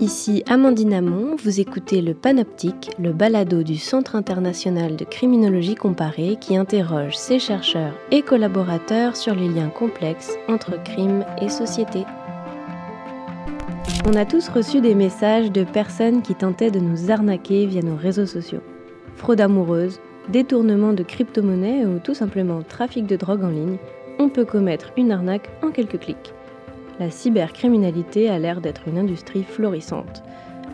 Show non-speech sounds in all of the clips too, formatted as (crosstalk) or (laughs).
Ici Amandine Amon, vous écoutez le Panoptique, le balado du Centre international de criminologie comparée qui interroge ses chercheurs et collaborateurs sur les liens complexes entre crime et société. On a tous reçu des messages de personnes qui tentaient de nous arnaquer via nos réseaux sociaux. Fraude amoureuse, détournement de crypto-monnaies ou tout simplement trafic de drogue en ligne, on peut commettre une arnaque en quelques clics la cybercriminalité a l'air d'être une industrie florissante.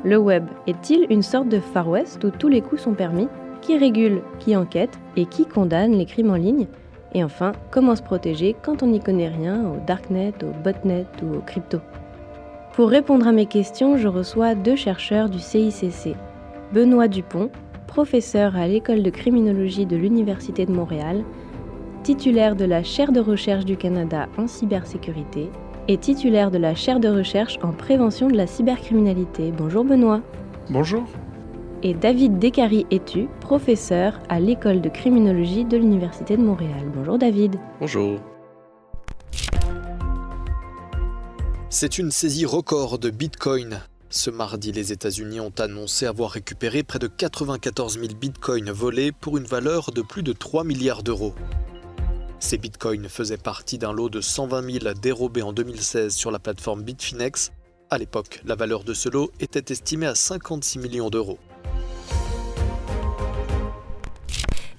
Le web est-il une sorte de Far West où tous les coups sont permis? Qui régule, qui enquête et qui condamne les crimes en ligne? Et enfin, comment se protéger quand on n'y connaît rien au darknet, au botnet ou au crypto? Pour répondre à mes questions, je reçois deux chercheurs du CICC. Benoît Dupont, professeur à l'école de criminologie de l'Université de Montréal, titulaire de la chaire de recherche du Canada en cybersécurité est titulaire de la chaire de recherche en prévention de la cybercriminalité. Bonjour Benoît. Bonjour. Et David Descaries-Etu, professeur à l'école de criminologie de l'Université de Montréal? Bonjour David. Bonjour. C'est une saisie record de Bitcoin. Ce mardi, les États-Unis ont annoncé avoir récupéré près de 94 000 bitcoins volés pour une valeur de plus de 3 milliards d'euros. Ces bitcoins faisaient partie d'un lot de 120 000 dérobés en 2016 sur la plateforme Bitfinex. À l'époque, la valeur de ce lot était estimée à 56 millions d'euros.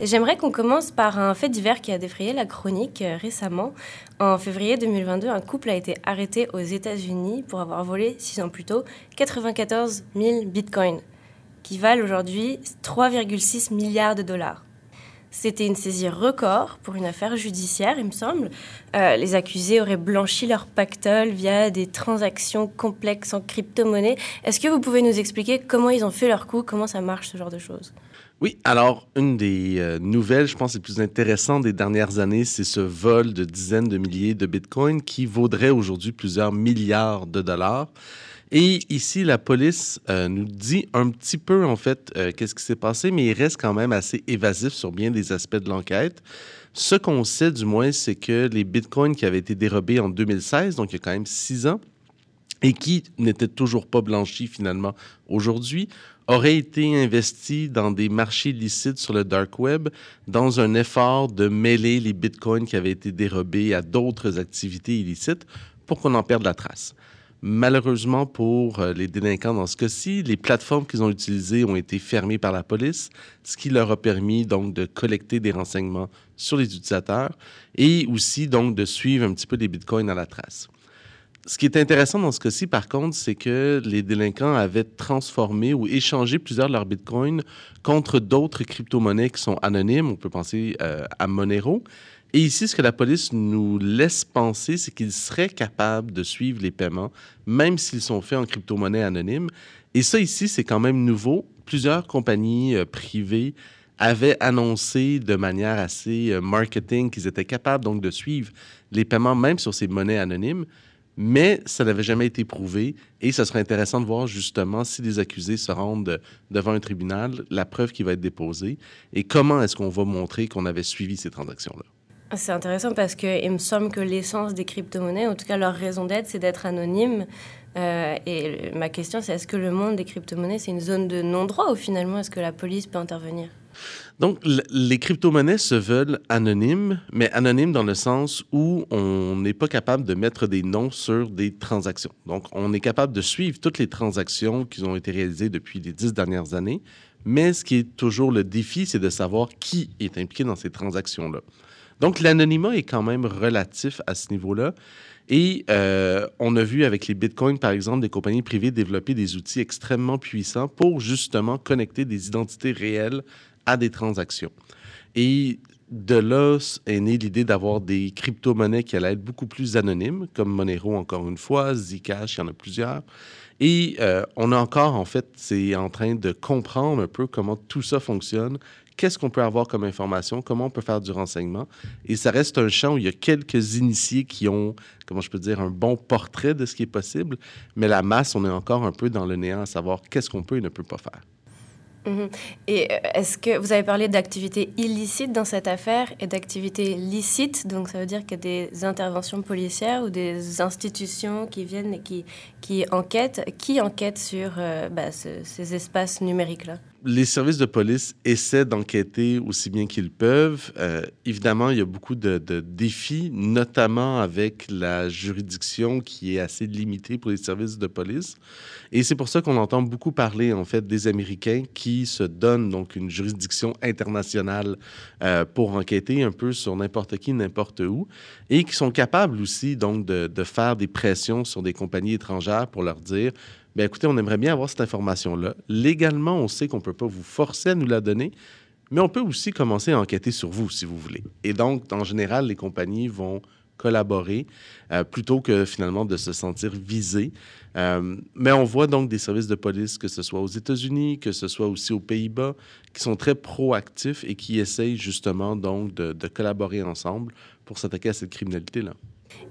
J'aimerais qu'on commence par un fait divers qui a défrayé la chronique euh, récemment. En février 2022, un couple a été arrêté aux États-Unis pour avoir volé, six ans plus tôt, 94 000 bitcoins, qui valent aujourd'hui 3,6 milliards de dollars. C'était une saisie record pour une affaire judiciaire, il me semble. Euh, les accusés auraient blanchi leur pactole via des transactions complexes en crypto-monnaie. Est-ce que vous pouvez nous expliquer comment ils ont fait leur coup, comment ça marche ce genre de choses? Oui, alors une des euh, nouvelles, je pense, les plus intéressantes des dernières années, c'est ce vol de dizaines de milliers de bitcoins qui vaudrait aujourd'hui plusieurs milliards de dollars. Et ici, la police euh, nous dit un petit peu, en fait, euh, qu'est-ce qui s'est passé, mais il reste quand même assez évasif sur bien des aspects de l'enquête. Ce qu'on sait, du moins, c'est que les bitcoins qui avaient été dérobés en 2016, donc il y a quand même six ans, et qui n'étaient toujours pas blanchis finalement aujourd'hui, auraient été investis dans des marchés licites sur le dark web dans un effort de mêler les bitcoins qui avaient été dérobés à d'autres activités illicites pour qu'on en perde la trace. Malheureusement pour euh, les délinquants dans ce cas-ci, les plateformes qu'ils ont utilisées ont été fermées par la police, ce qui leur a permis donc de collecter des renseignements sur les utilisateurs et aussi donc de suivre un petit peu les bitcoins à la trace. Ce qui est intéressant dans ce cas-ci, par contre, c'est que les délinquants avaient transformé ou échangé plusieurs de leurs bitcoins contre d'autres crypto-monnaies qui sont anonymes. On peut penser euh, à Monero. Et ici, ce que la police nous laisse penser, c'est qu'ils seraient capables de suivre les paiements, même s'ils sont faits en crypto-monnaie anonyme. Et ça, ici, c'est quand même nouveau. Plusieurs compagnies euh, privées avaient annoncé de manière assez euh, marketing qu'ils étaient capables donc de suivre les paiements même sur ces monnaies anonymes, mais ça n'avait jamais été prouvé et ce serait intéressant de voir justement si les accusés se rendent devant un tribunal, la preuve qui va être déposée et comment est-ce qu'on va montrer qu'on avait suivi ces transactions-là? C'est intéressant parce qu'il me semble que l'essence des crypto-monnaies, en tout cas leur raison d'être, c'est d'être anonyme. Euh, et ma question, c'est est-ce que le monde des crypto-monnaies, c'est une zone de non-droit ou finalement est-ce que la police peut intervenir? Donc, les crypto-monnaies se veulent anonymes, mais anonymes dans le sens où on n'est pas capable de mettre des noms sur des transactions. Donc, on est capable de suivre toutes les transactions qui ont été réalisées depuis les dix dernières années, mais ce qui est toujours le défi, c'est de savoir qui est impliqué dans ces transactions-là. Donc, l'anonymat est quand même relatif à ce niveau-là. Et euh, on a vu avec les bitcoins, par exemple, des compagnies privées développer des outils extrêmement puissants pour justement connecter des identités réelles à des transactions. Et de là est née l'idée d'avoir des crypto-monnaies qui allaient être beaucoup plus anonymes, comme Monero, encore une fois, Zcash, il y en a plusieurs. Et euh, on a encore, en fait, c'est en train de comprendre un peu comment tout ça fonctionne, qu'est-ce qu'on peut avoir comme information, comment on peut faire du renseignement. Et ça reste un champ où il y a quelques initiés qui ont, comment je peux dire, un bon portrait de ce qui est possible, mais la masse, on est encore un peu dans le néant à savoir qu'est-ce qu'on peut et ne peut pas faire. Mhm. Et euh, est-ce que vous avez parlé d'activités illicites dans cette affaire et d'activités licites? Donc ça veut dire qu'il y a des interventions policières ou des institutions qui viennent et qui, enquêtent. Qui enquête sur euh, bah, ces espaces numériques-là? Les services de police essaient d'enquêter aussi bien qu'ils peuvent. Euh, évidemment, il y a beaucoup de, défis, notamment avec la juridiction qui est assez limitée pour les services de police. Et c'est pour ça qu'on entend beaucoup parler, en fait, des Américains qui se donnent donc une juridiction internationale euh, pour enquêter un peu sur n'importe qui, n'importe où, et qui sont capables aussi, donc, de, de faire des pressions sur des compagnies étrangères pour leur dire Bien, écoutez, on aimerait bien avoir cette information-là. Légalement, on sait qu'on ne peut pas vous forcer à nous la donner, mais on peut aussi commencer à enquêter sur vous si vous voulez. Et donc, en général, les compagnies vont collaborer euh, plutôt que finalement de se sentir visées. Euh, mais on voit donc des services de police, que ce soit aux États-Unis, que ce soit aussi aux Pays-Bas, qui sont très proactifs et qui essayent justement donc de, de collaborer ensemble pour s'attaquer à cette criminalité-là.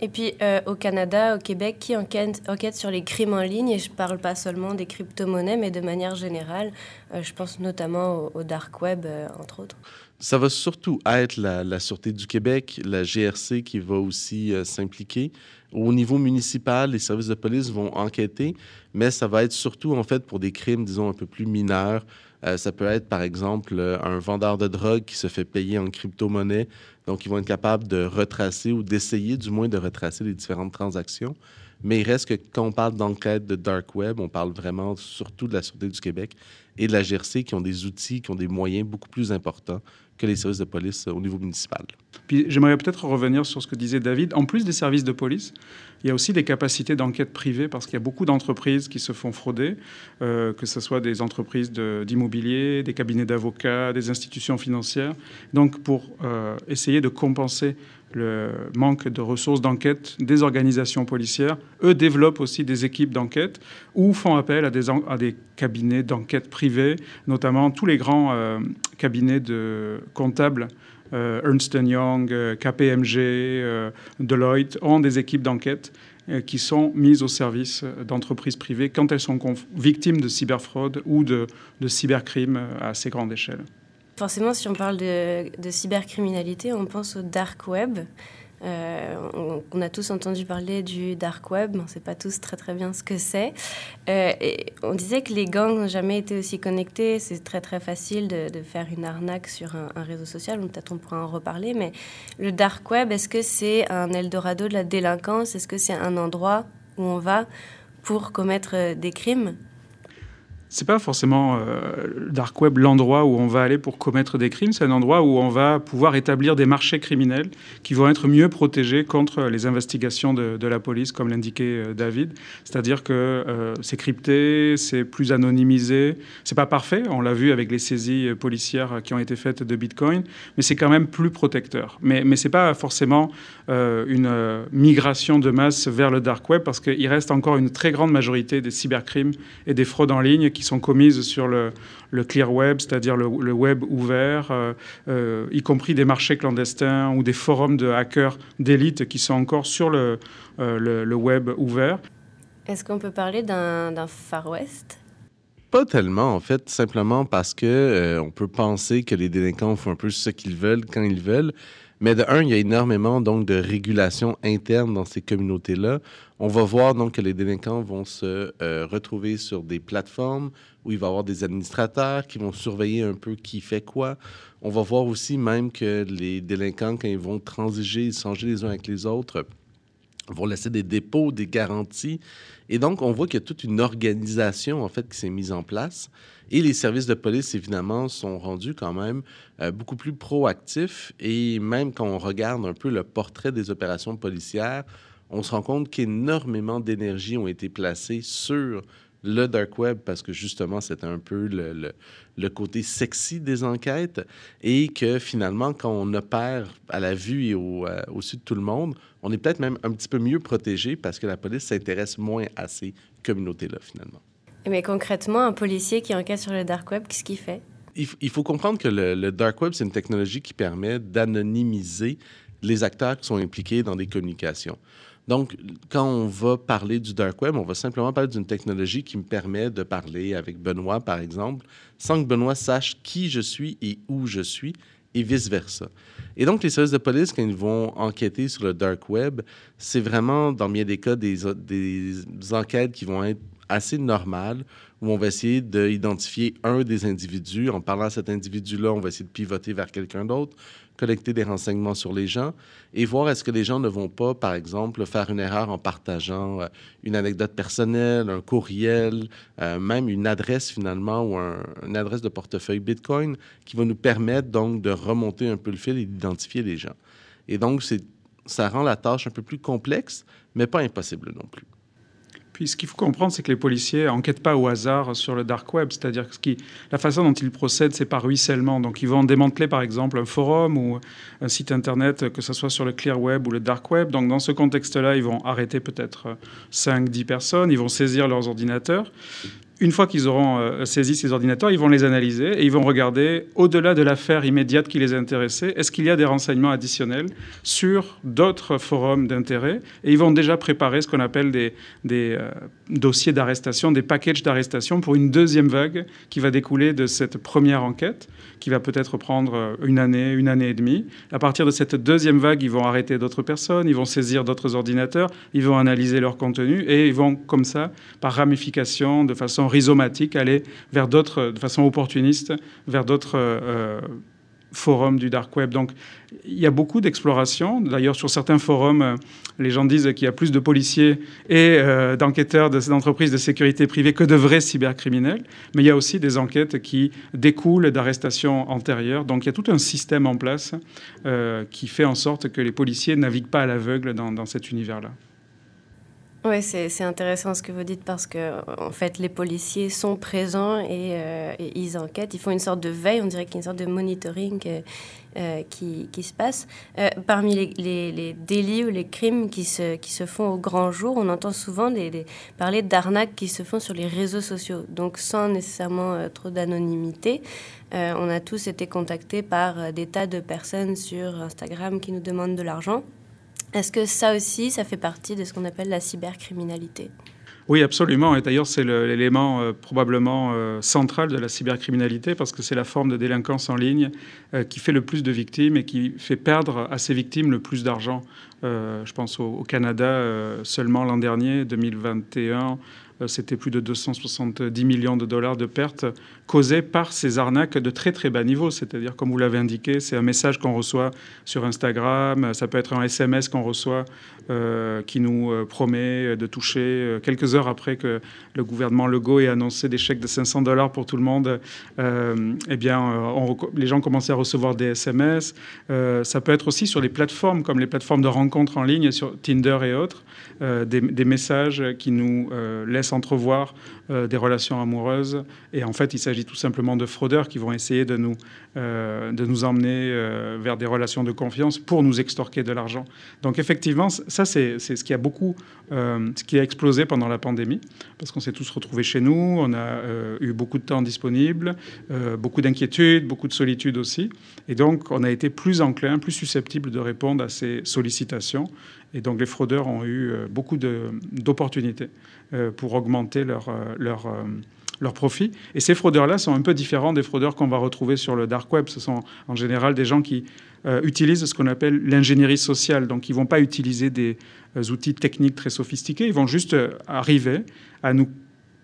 Et puis euh, au Canada, au Québec, qui enquête, sur les crimes en ligne? Et je ne parle pas seulement des crypto-monnaies, mais de manière générale. Euh, je pense notamment au, dark web, euh, entre autres. Ça va surtout être la, la, Sûreté du Québec, la GRC qui va aussi s'impliquer. Au niveau municipal, les services de police vont enquêter, mais ça va être surtout en fait pour des crimes, disons, un peu plus mineurs. Ça peut être, par exemple, un vendeur de drogue qui se fait payer en crypto-monnaie donc, ils vont être capables de retracer ou d'essayer du moins de retracer les différentes transactions. Mais il reste que quand on parle d'enquête de dark web, on parle vraiment surtout de la Sûreté du Québec et de la GRC qui ont des outils, qui ont des moyens beaucoup plus importants que les services de police au niveau municipal. Puis j'aimerais peut-être revenir sur ce que disait David. En plus des services de police, il y a aussi des capacités d'enquête privée parce qu'il y a beaucoup d'entreprises qui se font frauder, euh, que ce soit des entreprises d'immobilier, des cabinets d'avocats, des institutions financières. Donc pour euh, essayer de compenser le manque de ressources d'enquête des organisations policières. Eux développent aussi des équipes d'enquête ou font appel à des, cabinets d'enquête privés, notamment tous les grands euh, cabinets de comptables. Euh, Ernst Young, euh, KPMG, Deloitte ont des équipes d'enquête qui sont mises au service d'entreprises privées quand elles sont victimes de cyberfraude ou de, de cybercrimes à assez grande échelle. Forcément, si on parle de, cybercriminalité, on pense au dark web. Euh, on, a tous entendu parler du dark web, on ne sait pas tous très très bien ce que c'est. Euh, on disait que les gangs n'ont jamais été aussi connectés. C'est très très facile de, faire une arnaque sur un, un réseau social. Peut-être on pourra en reparler. Mais le dark web, est-ce que c'est un Eldorado de la délinquance? Est-ce que c'est un endroit où on va pour commettre des crimes? C'est pas forcément euh, le dark web l'endroit où on va aller pour commettre des crimes, c'est un endroit où on va pouvoir établir des marchés criminels qui vont être mieux protégés contre les investigations de, la police, comme l'indiquait euh, David. C'est-à-dire que euh, c'est crypté, c'est plus anonymisé, c'est pas parfait, on l'a vu avec les saisies policières qui ont été faites de Bitcoin, mais c'est quand même plus protecteur. Mais, mais c'est pas forcément une migration de masse vers le dark web parce qu'il reste encore une très grande majorité des cybercrimes et des fraudes en ligne sont commises sur le, clear web, c'est-à-dire le, web ouvert, euh, euh, y compris des marchés clandestins ou des forums de hackers d'élite qui sont encore sur le, euh, le web ouvert. Est-ce qu'on peut parler d'un Far West? Pas tellement, en fait, simplement parce que on peut penser que les délinquants font un peu ce qu'ils veulent quand ils veulent. Mais de un, il y a énormément donc de régulation interne dans ces communautés-là. On va voir donc que les délinquants vont se euh, retrouver sur des plateformes où il va y avoir des administrateurs qui vont surveiller un peu qui fait quoi. On va voir aussi même que les délinquants, quand ils vont transiger, changer les uns avec les autres, vont laisser des dépôts, des garanties. Et donc, on voit qu'il y a toute une organisation, en fait, qui s'est mise en place. Et les services de police, évidemment, sont rendus quand même euh, beaucoup plus proactifs. Et même quand on regarde un peu le portrait des opérations policières, on se rend compte qu'énormément d'énergie ont été placées sur le dark web parce que justement, c'est un peu le, le, côté sexy des enquêtes et que finalement, quand on opère à la vue et au, euh, au-dessus de tout le monde, on est peut-être même un petit peu mieux protégé parce que la police s'intéresse moins à ces communautés-là finalement. Mais concrètement, un policier qui enquête sur le dark web, qu'est-ce qu'il fait? Il, faut comprendre que le, dark web, c'est une technologie qui permet d'anonymiser les acteurs qui sont impliqués dans des communications. Donc, quand on va parler du dark web, on va simplement parler d'une technologie qui me permet de parler avec Benoît, par exemple, sans que Benoît sache qui je suis et où je suis, et vice-versa. Et donc, les services de police, quand ils vont enquêter sur le dark web, c'est vraiment, dans bien des cas, des, enquêtes qui vont être assez normales, où on va essayer d'identifier un des individus. En parlant à cet individu-là, on va essayer de pivoter vers quelqu'un d'autre collecter des renseignements sur les gens et voir est-ce que les gens ne vont pas, par exemple, faire une erreur en partageant euh, une anecdote personnelle, un courriel, euh, même une adresse finalement ou une adresse de portefeuille Bitcoin qui va nous permettre donc de remonter un peu le fil et d'identifier les gens. Et donc, ça rend la tâche un peu plus complexe, mais pas impossible non plus. Ce qu'il faut comprendre, c'est que les policiers n'enquêtent pas au hasard sur le dark web. C'est-à-dire que la façon dont ils procèdent, c'est par ruissellement. Donc ils vont démanteler par exemple un forum ou un site internet, que ce soit sur le clear web ou le dark web. Donc dans ce contexte-là, ils vont arrêter peut-être 5-10 personnes, ils vont saisir leurs ordinateurs une fois qu'ils auront euh, saisi ces ordinateurs, ils vont les analyser et ils vont regarder, au-delà de l'affaire immédiate qui les intéressait, est-ce qu'il y a des renseignements additionnels sur d'autres forums d'intérêt Et ils vont déjà préparer ce qu'on appelle des, euh, dossiers d'arrestation, des packages d'arrestation pour une deuxième vague qui va découler de cette première enquête, qui va peut-être prendre euh, une année, une année et demie. À partir de cette deuxième vague, ils vont arrêter d'autres personnes, ils vont saisir d'autres ordinateurs, ils vont analyser leur contenu et ils vont, comme ça, par ramification, de façon rhizomatique, aller vers d'autres, de façon opportuniste, vers d'autres euh, forums du dark web. Donc, il y a beaucoup d'exploration. D'ailleurs, sur certains forums, euh, les gens disent qu'il y a plus de policiers et euh, d'enquêteurs d'entreprises de sécurité privée que de vrais cybercriminels. Mais il y a aussi des enquêtes qui découlent d'arrestations antérieures. Donc, il y a tout un système en place qui fait en sorte que les policiers naviguent pas à l'aveugle dans cet univers-là. Oui, c'est intéressant ce que vous dites parce que en fait les policiers sont présents euh, et, ils enquêtent, ils font une sorte de veille, on dirait qu'il y a une sorte de monitoring euh, euh, qui, qui, se passe. parmi les, les, délits ou les crimes qui se, qui se font au grand jour, on entend souvent parler d'arnaques qui se font sur les réseaux sociaux, donc sans nécessairement trop d'anonymité. on a tous été contactés par des tas de personnes sur Instagram qui nous demandent de l'argent est-ce que ça aussi, ça fait partie de ce qu'on appelle la cybercriminalité? Oui, absolument. Et d'ailleurs, c'est l'élément euh, probablement euh, central de la cybercriminalité parce que c'est la forme de délinquance en ligne euh, qui fait le plus de victimes et qui fait perdre à ses victimes le plus d'argent. je pense au Canada, seulement l'an dernier, 2021, euh, c'était plus de 270 millions de dollars de pertes causées par ces arnaques de très très bas niveau. C'est-à-dire, comme vous l'avez indiqué, c'est un message qu'on reçoit sur Instagram, ça peut être un SMS qu'on reçoit euh, qui nous euh, promet de toucher quelques heures après que le gouvernement Legault ait annoncé des chèques de 500 dollars pour tout le monde. eh bien, les gens commencent à recevoir des SMS. ça peut être aussi sur les plateformes comme les plateformes de rencontres en ligne, sur Tinder et autres, des, messages qui nous laissent entrevoir euh, des relations amoureuses. Et en fait, il s'agit tout simplement de fraudeurs qui vont essayer de nous, euh, de nous emmener euh, vers des relations de confiance pour nous extorquer de l'argent. Donc effectivement, ça, c'est ce qui a beaucoup, ce qui a explosé pendant la pandémie, parce qu'on s'est tous retrouvés chez nous, on a eu beaucoup de temps disponible, beaucoup d'inquiétudes, beaucoup de solitude aussi. Et donc, on a été plus enclin, plus susceptible de répondre à ces sollicitations. Et donc, les fraudeurs ont eu beaucoup d'opportunités pour augmenter leur, leur, euh, leur profit. Et ces fraudeurs-là sont un peu différents des fraudeurs qu'on va retrouver sur le dark web. Ce sont en général des gens qui euh, utilisent ce qu'on appelle l'ingénierie sociale. Donc, ils ne vont pas utiliser des euh, outils techniques très sophistiqués. Ils vont juste arriver à nous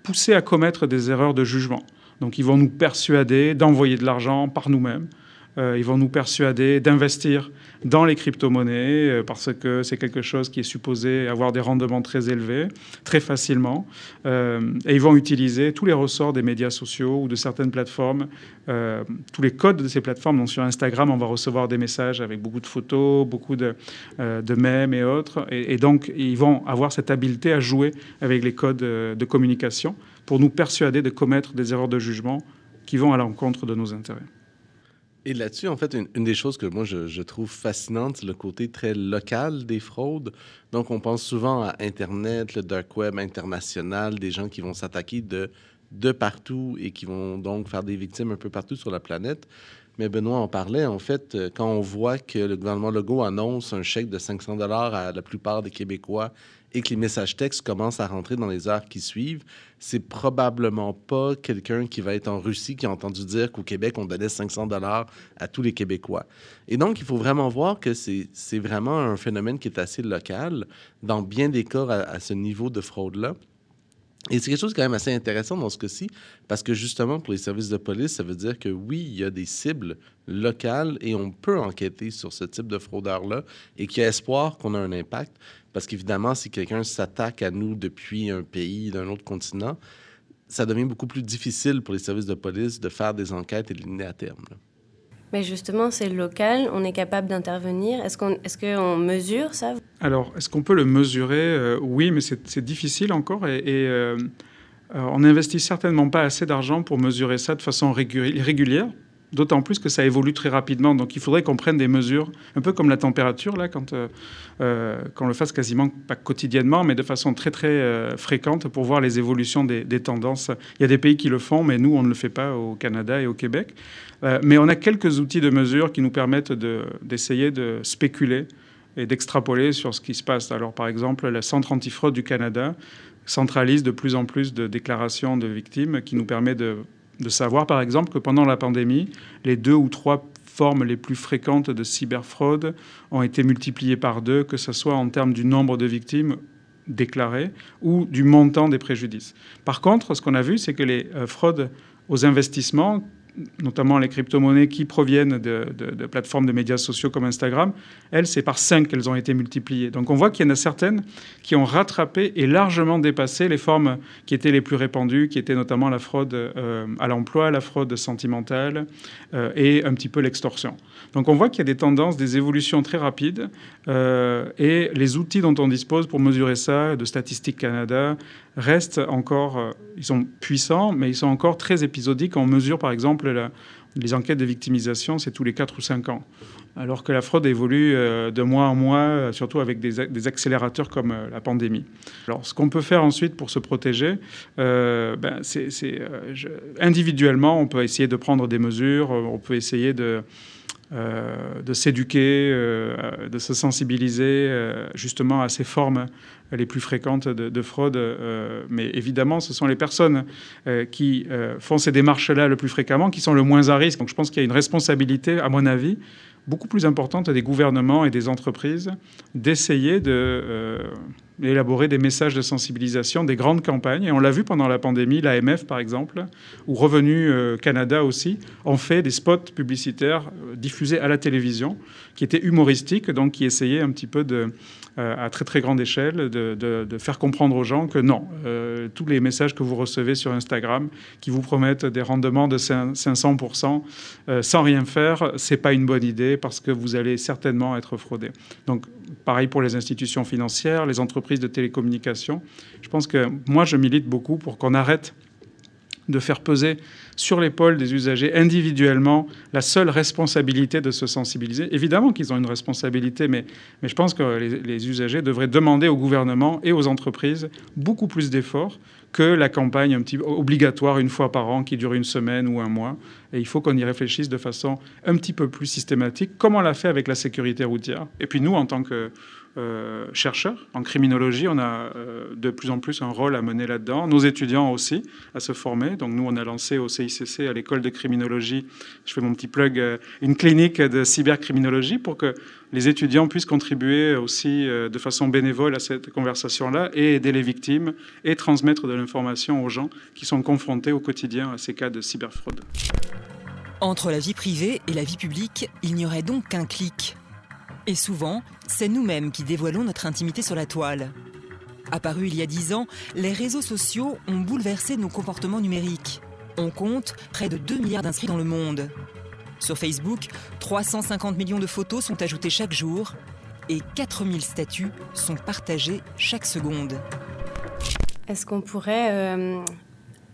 pousser à commettre des erreurs de jugement. Donc, ils vont nous persuader d'envoyer de l'argent par nous-mêmes euh, ils vont nous persuader d'investir dans les crypto-monnaies euh, parce que c'est quelque chose qui est supposé avoir des rendements très élevés, très facilement. Euh, et ils vont utiliser tous les ressorts des médias sociaux ou de certaines plateformes, tous les codes de ces plateformes. Donc sur Instagram, on va recevoir des messages avec beaucoup de photos, beaucoup de, de mèmes et autres. Et, et, donc, ils vont avoir cette habileté à jouer avec les codes de communication pour nous persuader de commettre des erreurs de jugement qui vont à l'encontre de nos intérêts. Et là-dessus, en fait, une, des choses que moi je, trouve fascinante, c'est le côté très local des fraudes. Donc, on pense souvent à Internet, le dark web international, des gens qui vont s'attaquer de, de partout et qui vont donc faire des victimes un peu partout sur la planète. Mais Benoît en parlait, en fait, euh, quand on voit que le gouvernement Legault annonce un chèque de 500 dollars à la plupart des Québécois et que les messages textes commencent à rentrer dans les heures qui suivent, c'est probablement pas quelqu'un qui va être en Russie qui a entendu dire qu'au Québec, on donnait 500 dollars à tous les Québécois. Et donc, il faut vraiment voir que c'est vraiment un phénomène qui est assez local dans bien des cas à ce niveau de fraude-là. Et c'est quelque chose quand même assez intéressant dans ce cas-ci, parce que justement, pour les services de police, ça veut dire que oui, il y a des cibles locales et on peut enquêter sur ce type de fraudeur-là et qu'il y a espoir qu'on a un impact. Parce qu'évidemment, si quelqu'un s'attaque à nous depuis un pays, d'un autre continent, ça devient beaucoup plus difficile pour les services de police de faire des enquêtes et de à terme. Mais justement, c'est local, on est capable d'intervenir. Est-ce qu'on est mesure ça? Alors, est-ce qu'on peut le mesurer? Euh, Oui, mais c'est difficile encore et, euh, euh, on n'investit certainement pas assez d'argent pour mesurer ça de façon régulière. D'autant plus que ça évolue très rapidement. Donc il faudrait qu'on prenne des mesures, un peu comme la température, là, quand euh, euh qu'on le fasse quasiment, pas quotidiennement, mais de façon très très euh, fréquente pour voir les évolutions des, tendances. Il y a des pays qui le font, mais nous, on ne le fait pas au Canada et au Québec. Euh, mais on a quelques outils de mesure qui nous permettent d'essayer de, spéculer et d'extrapoler sur ce qui se passe. Alors par exemple, le Centre antifraude du Canada centralise de plus en plus de déclarations de victimes qui nous permet de de savoir, par exemple, que pendant la pandémie, les deux ou trois formes les plus fréquentes de cyberfraude ont été multipliées par deux, que ce soit en termes du nombre de victimes déclarées ou du montant des préjudices. Par contre, ce qu'on a vu, c'est que les euh, fraudes aux investissements, notamment les crypto-monnaies qui proviennent de, plateformes de médias sociaux comme Instagram, elles, c'est par cinq qu'elles ont été multipliées. Donc on voit qu'il y en a certaines qui ont rattrapé et largement dépassé les formes qui étaient les plus répandues, qui étaient notamment la fraude euh, à l'emploi, la fraude sentimentale euh, et un petit peu l'extorsion. Donc on voit qu'il y a des tendances, des évolutions très rapides euh, et les outils dont on dispose pour mesurer ça, de Statistique Canada, restent encore, ils sont puissants, mais ils sont encore très épisodiques. On mesure par exemple les enquêtes de victimisation, c'est tous les 4 ou 5 ans. Alors que la fraude évolue euh, de mois en mois, euh, surtout avec des, accélérateurs comme euh, la pandémie. Alors, ce qu'on peut faire ensuite pour se protéger, ben, c'est individuellement, on peut essayer de prendre des mesures, on peut essayer de, de s'éduquer, de se sensibiliser justement à ces formes les plus fréquentes de, fraude. Euh, mais évidemment, ce sont les personnes euh, qui euh, font ces démarches-là le plus fréquemment qui sont le moins à risque. Donc je pense qu'il y a une responsabilité, à mon avis, beaucoup plus importante des gouvernements et des entreprises d'essayer de élaborer des messages de sensibilisation, des grandes campagnes. Et on l'a vu pendant la pandémie, l'AMF par exemple, ou Revenu Canada aussi, ont fait des spots publicitaires diffusés à la télévision qui étaient humoristiques, donc qui essayaient un petit peu euh, à très très grande échelle, de, faire comprendre aux gens que non, euh, tous les messages que vous recevez sur Instagram qui vous promettent des rendements de 500% euh, sans rien faire, c'est pas une bonne idée parce que vous allez certainement être fraudé. Donc pareil pour les institutions financières, les entreprises de télécommunications. Je pense que moi je milite beaucoup pour qu'on arrête de faire peser sur l'épaule des usagers individuellement la seule responsabilité de se sensibiliser. Évidemment qu'ils ont une responsabilité, mais, mais je pense que les, usagers devraient demander au gouvernement et aux entreprises beaucoup plus d'efforts que la campagne obligatoire une fois par an qui dure une semaine ou un mois. Et il faut qu'on y réfléchisse de façon un petit peu plus systématique, comme on l'a fait avec la sécurité routière. Et puis nous, en tant que euh, chercheurs en criminologie. On a euh, de plus en plus un rôle à mener là-dedans. Nos étudiants aussi à se former. Donc nous, on a lancé au CICC, à l'école de criminologie, je fais mon petit plug, euh, une clinique de cybercriminologie pour que les étudiants puissent contribuer aussi de façon bénévole à cette conversation-là et aider les victimes et transmettre de l'information aux gens qui sont confrontés au quotidien à ces cas de cyberfraude. Entre la vie privée et la vie publique, il n'y aurait donc qu'un clic. Et souvent, c'est nous-mêmes qui dévoilons notre intimité sur la toile. Apparus il y a dix ans, les réseaux sociaux ont bouleversé nos comportements numériques. On compte près de 2 milliards d'inscrits dans le monde. Sur Facebook, 350 millions de photos sont ajoutées chaque jour et 4000 statuts sont partagés chaque seconde. Est-ce qu'on pourrait euh,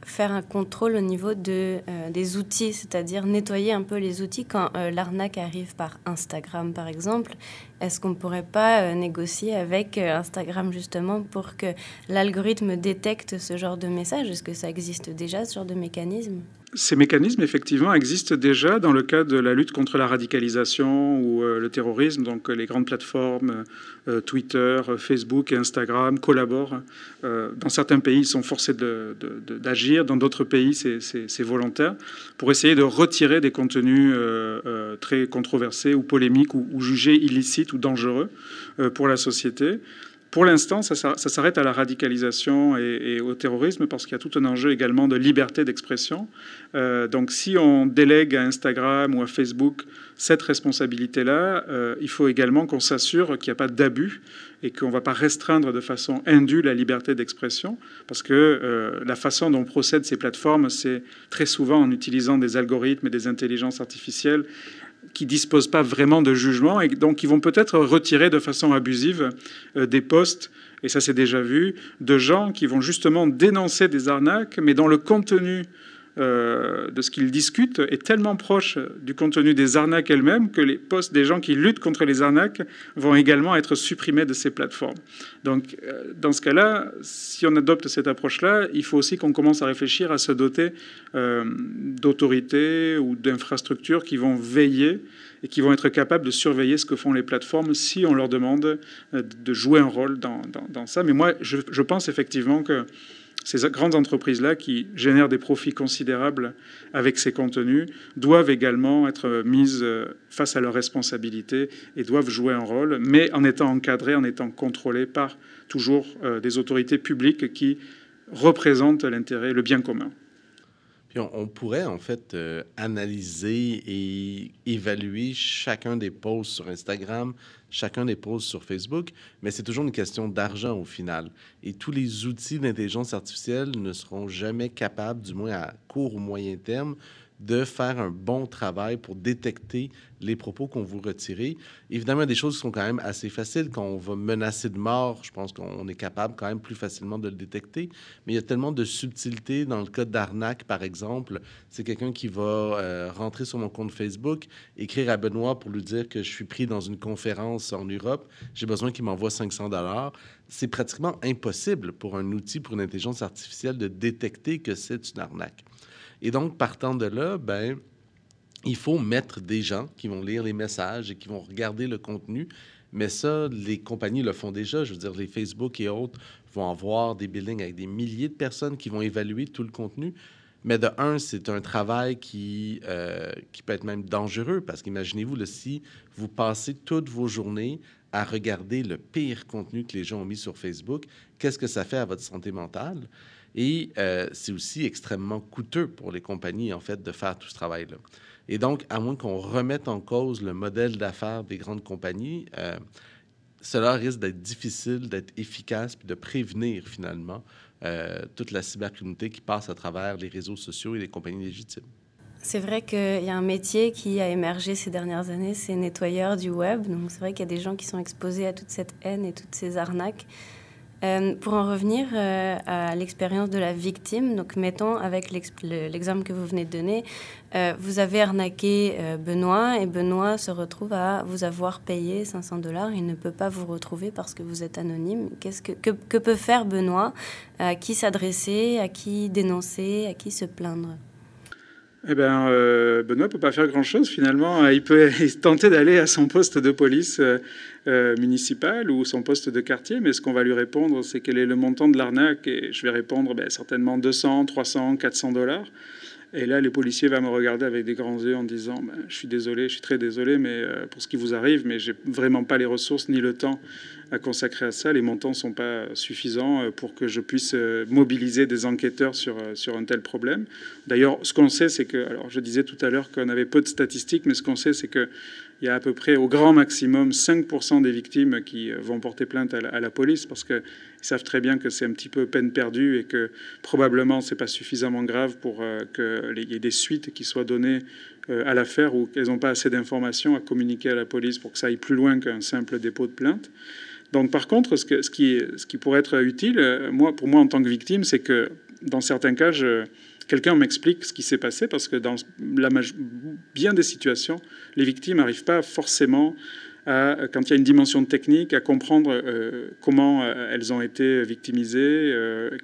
faire un contrôle au niveau de, euh, des outils, c'est-à-dire nettoyer un peu les outils quand euh, l'arnaque arrive par Instagram, par exemple. est-ce qu'on ne pourrait pas négocier avec Instagram justement pour que l'algorithme détecte ce genre de message Est-ce que ça existe déjà, ce genre de mécanisme? Ces mécanismes, effectivement, existent déjà dans le cadre de la lutte contre la radicalisation ou euh, le terrorisme. Donc, les grandes plateformes, euh, Twitter, Facebook et Instagram collaborent. Euh, dans certains pays, ils sont forcés d'agir. Dans d'autres pays, c'est volontaire pour essayer de retirer des contenus très controversés ou polémiques ou jugés illicites ou dangereux pour la société. Pour l'instant, ça, s'arrête à la radicalisation et, au terrorisme parce qu'il y a tout un enjeu également de liberté d'expression. Euh, donc si on délègue à Instagram ou à Facebook cette responsabilité-là, euh, il faut également qu'on s'assure qu'il n'y a pas d'abus et qu'on ne va pas restreindre de façon indue la liberté d'expression, parce que euh, la façon dont procèdent ces plateformes, c'est très souvent en utilisant des algorithmes et des intelligences artificielles qui disposent pas vraiment de jugement et donc qui vont peut-être retirer de façon abusive euh, des postes, et ça c'est déjà vu, de gens qui vont justement dénoncer des arnaques, mais dans le contenu euh, de ce qu'ils discutent est tellement proche du contenu des arnaques elles-mêmes que les postes des gens qui luttent contre les arnaques vont également être supprimés de ces plateformes. Donc, euh, dans ce cas-là, si on adopte cette approche-là, il faut aussi qu'on commence à réfléchir à se doter euh, d'autorités ou d'infrastructures qui vont veiller et qui vont être capables de surveiller ce que font les plateformes si on leur demande de jouer un rôle dans, ça. Mais moi, je pense effectivement que ces grandes entreprises-là qui génèrent des profits considérables avec ces contenus doivent également être mises euh, face à leurs responsabilités et doivent jouer un rôle, mais en étant encadrées, en étant contrôlées par toujours euh, des autorités publiques qui représentent l'intérêt, le bien commun. On, pourrait en fait euh, analyser et évaluer chacun des posts sur Instagram, chacun des posts sur Facebook, mais c'est toujours une question d'argent au final. Et tous les outils d'intelligence artificielle ne seront jamais capables, du moins à court ou moyen terme, de faire un bon travail pour détecter les propos qu'on vous retirez. Évidemment, des choses qui sont quand même assez faciles. Quand on va menacer de mort, je pense qu'on est capable quand même plus facilement de le détecter. Mais il y a tellement de subtilité dans le cas d'arnaque, par exemple. C'est quelqu'un qui va euh, rentrer sur mon compte Facebook, écrire à Benoît pour lui dire que je suis pris dans une conférence en Europe. J'ai besoin qu'il m'envoie 500 dollars. C'est pratiquement impossible pour un outil, pour une intelligence artificielle, de détecter que c'est une arnaque. Et donc, partant de là, ben, il faut mettre des gens qui vont lire les messages et qui vont regarder le contenu. Mais ça, les compagnies le font déjà. Je veux dire, les Facebook et autres vont avoir des buildings avec des milliers de personnes qui vont évaluer tout le contenu. Mais de un, c'est un travail qui, euh, qui peut être même dangereux parce qu'imaginez-vous, si vous passez toutes vos journées à regarder le pire contenu que les gens ont mis sur Facebook, qu'est-ce que ça fait à votre santé mentale? Et euh, c'est aussi extrêmement coûteux pour les compagnies, en fait, de faire tout ce travail-là. Et donc, à moins qu'on remette en cause le modèle d'affaires des grandes compagnies, euh, cela risque d'être difficile, d'être efficace, puis de prévenir finalement euh, toute la cybercriminalité qui passe à travers les réseaux sociaux et les compagnies légitimes. C'est vrai qu'il y a un métier qui a émergé ces dernières années, c'est nettoyeur du web. Donc c'est vrai qu'il y a des gens qui sont exposés à toute cette haine et toutes ces arnaques. Euh, pour en revenir euh, à l'expérience de la victime, donc mettons avec l'exemple que vous venez de donner, euh, vous avez arnaqué Benoît et Benoît se retrouve à vous avoir payé 500 dollars. Il ne peut pas vous retrouver parce que vous êtes anonyme. Qu'est-ce que, que, que, peut faire Benoît? À qui s'adresser? À qui dénoncer? À qui se plaindre? Eh bien, euh, Benoît peut pas faire grand-chose finalement. Il peut (laughs) tenter d'aller à son poste de police euh, euh, municipal ou son poste de quartier, mais ce qu'on va lui répondre, c'est quel est le montant de l'arnaque. Et je vais répondre ben, certainement 200, 300, 400 dollars. Et là, les policiers vont me regarder avec des grands yeux en disant ben, Je suis désolé, je suis très désolé mais, euh, pour ce qui vous arrive, mais j'ai vraiment pas les ressources ni le temps à consacrer à ça. Les montants ne sont pas suffisants euh, pour que je puisse euh, mobiliser des enquêteurs sur, sur un tel problème. D'ailleurs, ce qu'on sait, c'est que, alors je disais tout à l'heure qu'on avait peu de statistiques, mais ce qu'on sait, c'est que il y a à peu près au grand maximum 5% des victimes qui vont porter plainte à la, police parce qu'ils savent très bien que c'est un petit peu peine perdue et que probablement c'est pas suffisamment grave pour euh, qu'il y ait des suites qui soient données euh, à l'affaire ou qu'elles n'ont pas assez d'informations à communiquer à la police pour que ça aille plus loin qu'un simple dépôt de plainte. Donc par contre, ce, qui, pourrait être utile, moi, pour moi en tant que victime, c'est que dans certains cas, quelqu'un m'explique ce qui s'est passé parce que dans bien des situations, les victimes n'arrivent pas forcément quand il y a une dimension technique, à comprendre comment elles ont été victimisées,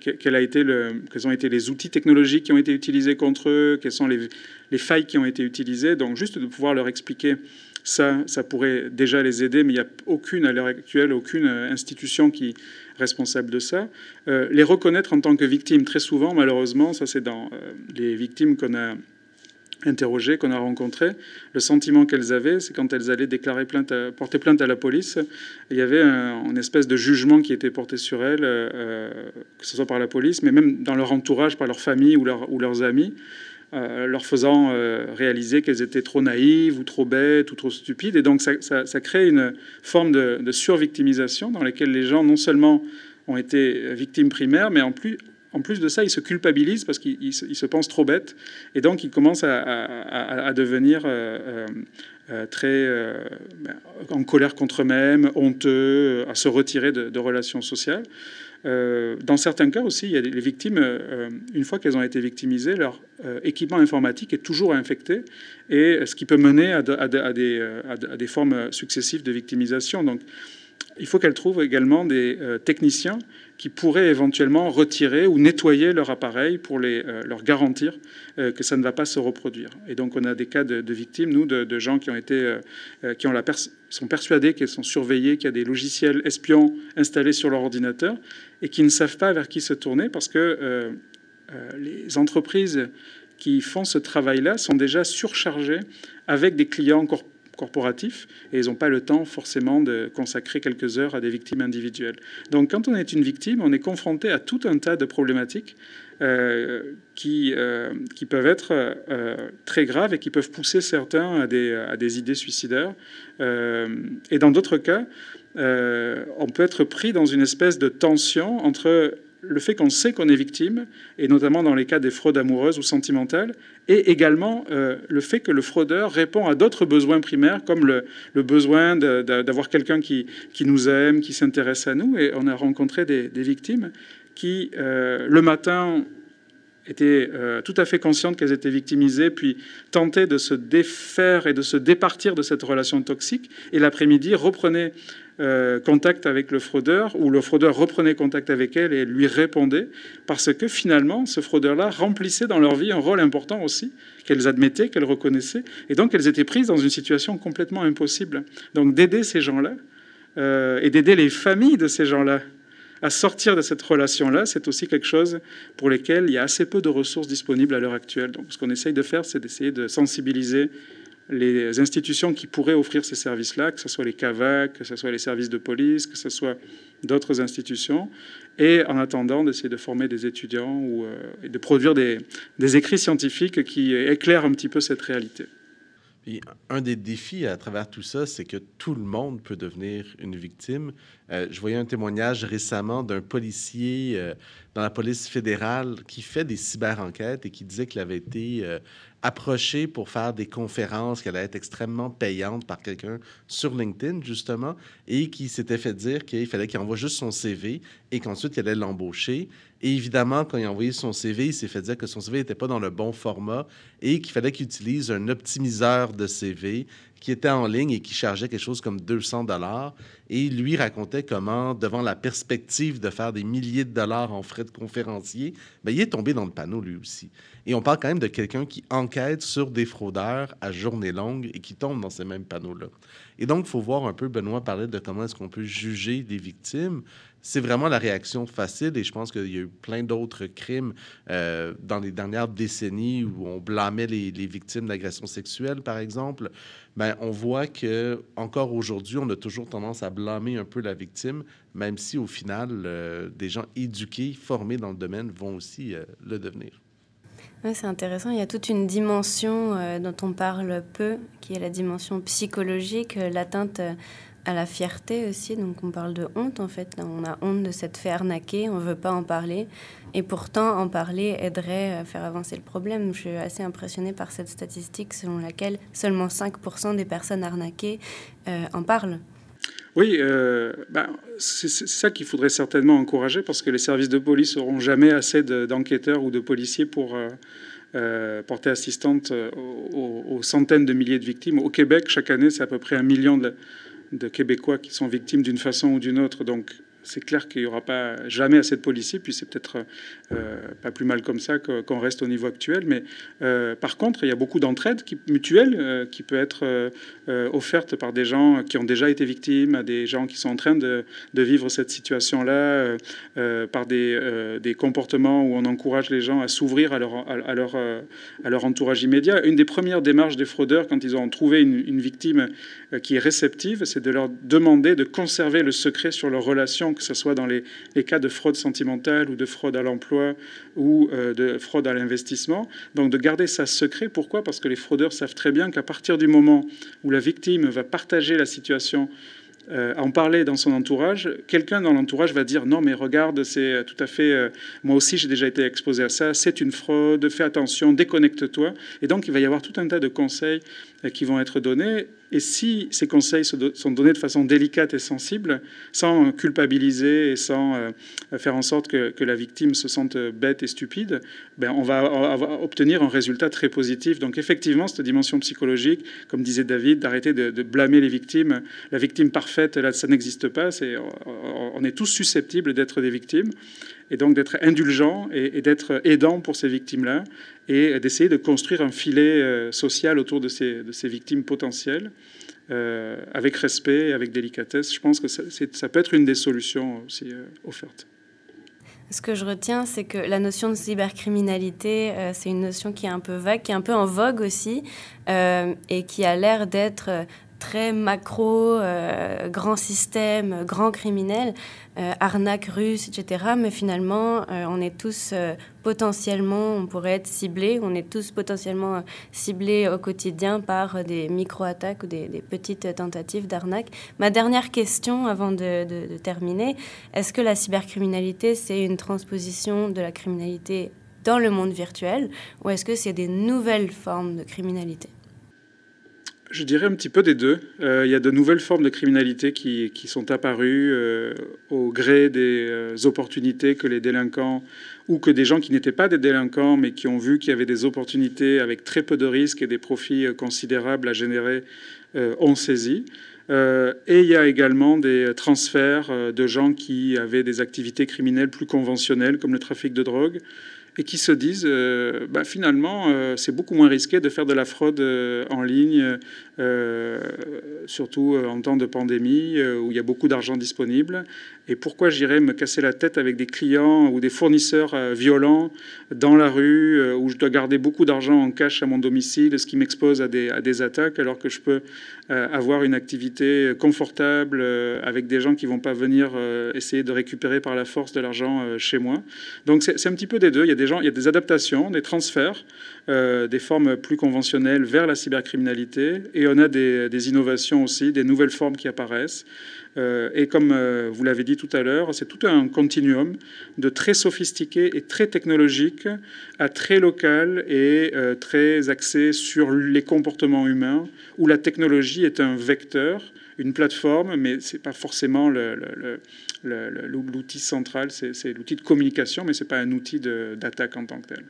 quel a été le, quels ont été les outils technologiques qui ont été utilisés contre eux, quelles sont les, les failles qui ont été utilisées. Donc juste de pouvoir leur expliquer ça, ça pourrait déjà les aider, mais il n'y a aucune, à l'heure actuelle, aucune institution qui est responsable de ça. Euh, les reconnaître en tant que victimes, très souvent, malheureusement, ça c'est dans euh, les victimes qu'on a interrogées, qu'on a rencontrées, le sentiment qu'elles avaient, c'est quand elles allaient déclarer plainte, porter plainte à la police, il y avait un, une espèce de jugement qui était porté sur elles, euh, que ce soit par la police, mais même dans leur entourage, par leur famille ou, leurs amis. Euh, leur faisant euh, réaliser qu'elles étaient trop naïves ou trop bêtes ou trop stupides. Et donc ça, crée une forme de, survictimisation dans laquelle les gens non seulement ont été victimes primaires, mais en plus, en plus de ça, ils se culpabilisent parce qu'ils se, pensent trop bêtes. Et donc ils commencent à, devenir euh, très ben, en colère contre eux-mêmes, honteux, à se retirer de relations sociales. Euh, dans certains cas aussi, il y a les victimes, euh, une fois qu'elles ont été victimisées, leur euh, équipement informatique est toujours infecté, et ce qui peut mener à des, formes successives de victimisation. Donc, il faut qu'elles trouvent également des techniciens qui pourraient éventuellement retirer ou nettoyer leur appareil pour les, leur garantir que ça ne va pas se reproduire. Et donc on a des cas de, victimes, nous, de, gens qui ont été, qui ont la sont persuadés qu'elles sont surveillées, qu'il y a des logiciels espions installés sur leur ordinateur et qui ne savent pas vers qui se tourner parce que euh, euh, les entreprises qui font ce travail-là sont déjà surchargées avec des clients corporatifs et ils n'ont pas le temps forcément de consacrer quelques heures à des victimes individuelles. Donc quand on est une victime, on est confronté à tout un tas de problématiques euh, qui, qui peuvent être très graves et qui peuvent pousser certains à des, à des idées suicidaires. et dans d'autres cas, euh, on peut être pris dans une espèce de tension entre le fait qu'on sait qu'on est victime, et notamment dans les cas des fraudes amoureuses ou sentimentales, et également euh, le fait que le fraudeur répond à d'autres besoins primaires, comme le, besoin d'avoir quelqu'un qui, nous aime, qui s'intéresse à nous. Et on a rencontré des, victimes qui, euh, le matin, étaient tout à fait conscientes qu'elles étaient victimisées, puis tentaient de se défaire et de se départir de cette relation toxique, et l'après-midi reprenaient euh, contact avec le fraudeur, ou le fraudeur reprenait contact avec elle et lui répondait, parce que finalement, ce fraudeur-là remplissait dans leur vie un rôle important aussi, qu'elles admettaient, qu'elles reconnaissaient, et donc elles étaient prises dans une situation complètement impossible. Donc d'aider ces gens-là, euh, et d'aider les familles de ces gens-là à sortir de cette relation-là, c'est aussi quelque chose pour lequel il y a assez peu de ressources disponibles à l'heure actuelle. Donc ce qu'on essaye de faire, c'est d'essayer de sensibiliser les institutions qui pourraient offrir ces services-là, que ce soit les CAVAC, que ce soit les services de police, que ce soit d'autres institutions, et en attendant d'essayer de former des étudiants ou euh, de produire des, écrits scientifiques qui éclairent un petit peu cette réalité un des défis à travers tout ça, c'est que tout le monde peut devenir une victime. Euh, je voyais un témoignage récemment d'un policier euh, dans la police fédérale qui fait des cyber-enquêtes et qui disait qu'il avait été euh, approché pour faire des conférences qui allaient être extrêmement payantes par quelqu'un sur LinkedIn, justement, et qui s'était fait dire qu'il fallait qu'il envoie juste son CV et qu'ensuite il allait l'embaucher. Et évidemment, quand il a envoyé son CV, il s'est fait dire que son CV n'était pas dans le bon format et qu'il fallait qu'il utilise un optimiseur de CV qui était en ligne et qui chargeait quelque chose comme 200 dollars. Et lui racontait comment, devant la perspective de faire des milliers de dollars en frais de conférencier, ben, il est tombé dans le panneau lui aussi. Et on parle quand même de quelqu'un qui enquête sur des fraudeurs à journée longue et qui tombe dans ces mêmes panneaux-là. Et donc, il faut voir un peu, Benoît parlait de comment est-ce qu'on peut juger des victimes c'est vraiment la réaction facile et je pense qu'il y a eu plein d'autres crimes euh, dans les dernières décennies où on blâmait les, victimes d'agressions sexuelles, par exemple. Ben, on voit que encore aujourd'hui, on a toujours tendance à blâmer un peu la victime, même si au final, euh, des gens éduqués, formés dans le domaine vont aussi euh, le devenir. Ouais, c'est intéressant. Il y a toute une dimension dont on parle peu, qui est la dimension psychologique, l'atteinte à la fierté aussi. Donc on parle de honte en fait. on a honte de s'être fait arnaquer, on veut pas en parler. Et pourtant, en parler aiderait à faire avancer le problème. Je suis assez impressionnée par cette statistique selon laquelle seulement 5% des personnes arnaquées euh, en parlent. Oui, euh, ben, c'est ça qu'il faudrait certainement encourager parce que les services de police n'auront jamais assez d'enquêteurs ou de policiers pour euh, porter assistante aux, centaines de milliers de victimes. Au Québec, chaque année, c'est à peu près un million de, de Québécois qui sont victimes d'une façon ou d'une autre. Donc c'est clair qu'il n'y aura pas jamais assez de policiers, puis c'est peut-être euh, pas plus mal comme ça qu'on reste au niveau actuel. Mais euh, par contre, il y a beaucoup d'entraide mutuelle euh, qui peut être offerte par des gens qui ont déjà été victimes, à des gens qui sont en train de, vivre cette situation-là, par des, des, comportements où on encourage les gens à s'ouvrir à leur, à, leur, à leur entourage immédiat. Une des premières démarches des fraudeurs, quand ils ont trouvé une, une victime qui est réceptive, c'est de leur demander de conserver le secret sur leur relation que ce soit dans les, cas de fraude sentimentale ou de fraude à l'emploi ou euh, de fraude à l'investissement. Donc de garder ça secret. Pourquoi? Parce que les fraudeurs savent très bien qu'à partir du moment où la victime va partager la situation euh, en parler dans son entourage, quelqu'un dans l'entourage va dire non mais regarde, c'est tout à fait, euh, moi aussi j'ai déjà été exposé à ça, c'est une fraude, fais attention, déconnecte-toi. Et donc il va y avoir tout un tas de conseils qui vont être donnés et si ces conseils sont donnés de façon délicate et sensible, sans culpabiliser et sans euh, faire en sorte que, la victime se sente bête et stupide, ben on, va, obtenir un résultat très positif. Donc effectivement, cette dimension psychologique, comme disait David, d'arrêter de, blâmer les victimes. La victime parfaite, là, ça n'existe pas. on est tous susceptibles d'être des victimes et donc d'être indulgent et, d'être aidant pour ces victimes-là et d'essayer de construire un filet euh, social autour de ces, victimes potentielles euh, avec respect et avec délicatesse. Je pense que ça, peut être une des solutions aussi euh, offertes. Ce que je retiens, c'est que la notion de cybercriminalité, c'est une notion qui est un peu vague, qui est un peu en vogue aussi, et qui a l'air d'être très macro, euh, grand système, grand criminel, euh, arnaque russe, etc. Mais finalement, euh, on est tous potentiellement, on pourrait être ciblés, on est tous potentiellement ciblés au quotidien par des micro-attaques ou des, petites tentatives d'arnaque. Ma dernière question avant de, de terminer, est-ce que la cybercriminalité, c'est une transposition de la criminalité dans le monde virtuel ou est-ce que c'est des nouvelles formes de criminalité? Je dirais un petit peu des deux. Euh, il y a de nouvelles formes de criminalité qui, qui sont apparues euh, au gré des euh, opportunités que les délinquants ou que des gens qui n'étaient pas des délinquants mais qui ont vu qu'il y avait des opportunités avec très peu de risques et des profits considérables à générer ont saisi. et il y a également des transferts de gens qui avaient des activités criminelles plus conventionnelles comme le trafic de drogue et qui se disent euh, bah, finalement euh, c'est beaucoup moins risqué de faire de la fraude euh, en ligne, surtout en temps de pandémie où il y a beaucoup d'argent disponible. Et pourquoi j'irais me casser la tête avec des clients ou des fournisseurs violents dans la rue où je dois garder beaucoup d'argent en cash à mon domicile, ce qui m'expose à des, attaques, alors que je peux avoir une activité confortable avec des gens qui vont pas venir essayer de récupérer par la force de l'argent chez moi. Donc c'est un petit peu des deux. Il y a des il y a des adaptations, des transferts, euh, des formes plus conventionnelles vers la cybercriminalité, et on a des, innovations aussi, des nouvelles formes qui apparaissent. Euh, et comme euh, vous l'avez dit tout à l'heure, c'est tout un continuum de très sophistiqué et très technologique à très local et très axé sur les comportements humains, où la technologie est un vecteur une plateforme, mais ce n'est pas forcément l'outil central, c'est l'outil de communication, mais ce n'est pas un outil d'attaque en tant que tel.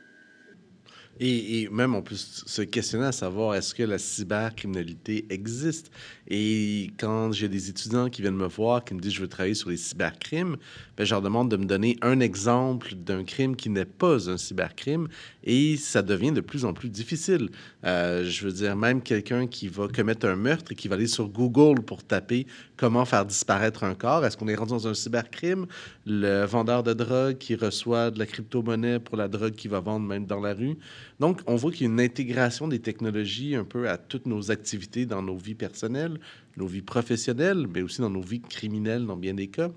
Et, même, on peut se questionner à savoir est-ce que la cybercriminalité existe? Et quand j'ai des étudiants qui viennent me voir, qui me disent je veux travailler sur les cybercrimes, ben, je leur demande de me donner un exemple d'un crime qui n'est pas un cybercrime. Et ça devient de plus en plus difficile. Euh, je veux dire, même quelqu'un qui va commettre un meurtre et qui va aller sur Google pour taper comment faire disparaître un corps, est-ce qu'on est rendu dans un cybercrime? Le vendeur de drogue qui reçoit de la crypto-monnaie pour la drogue qu'il va vendre même dans la rue. Donc, on voit qu'il y a une intégration des technologies un peu à toutes nos activités dans nos vies personnelles, nos vies professionnelles, mais aussi dans nos vies criminelles dans bien des cas.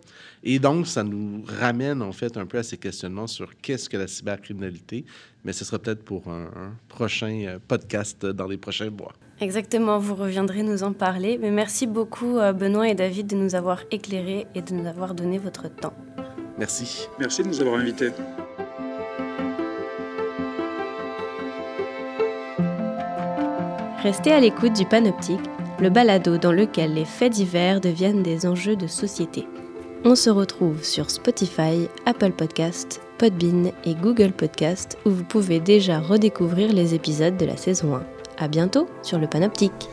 Et donc, ça nous ramène en fait un peu à ces questionnements sur qu'est-ce que la cybercriminalité, mais ce sera peut-être pour un, prochain euh, podcast dans les prochains mois. Exactement, vous reviendrez nous en parler. Mais merci beaucoup euh, Benoît et David de nous avoir éclairés et de nous avoir donné votre temps. Merci. Merci de nous avoir invités. Restez à l'écoute du Panoptique, le balado dans lequel les faits divers deviennent des enjeux de société. On se retrouve sur Spotify, Apple Podcast, Podbean et Google Podcast où vous pouvez déjà redécouvrir les épisodes de la saison 1. À bientôt sur le Panoptique.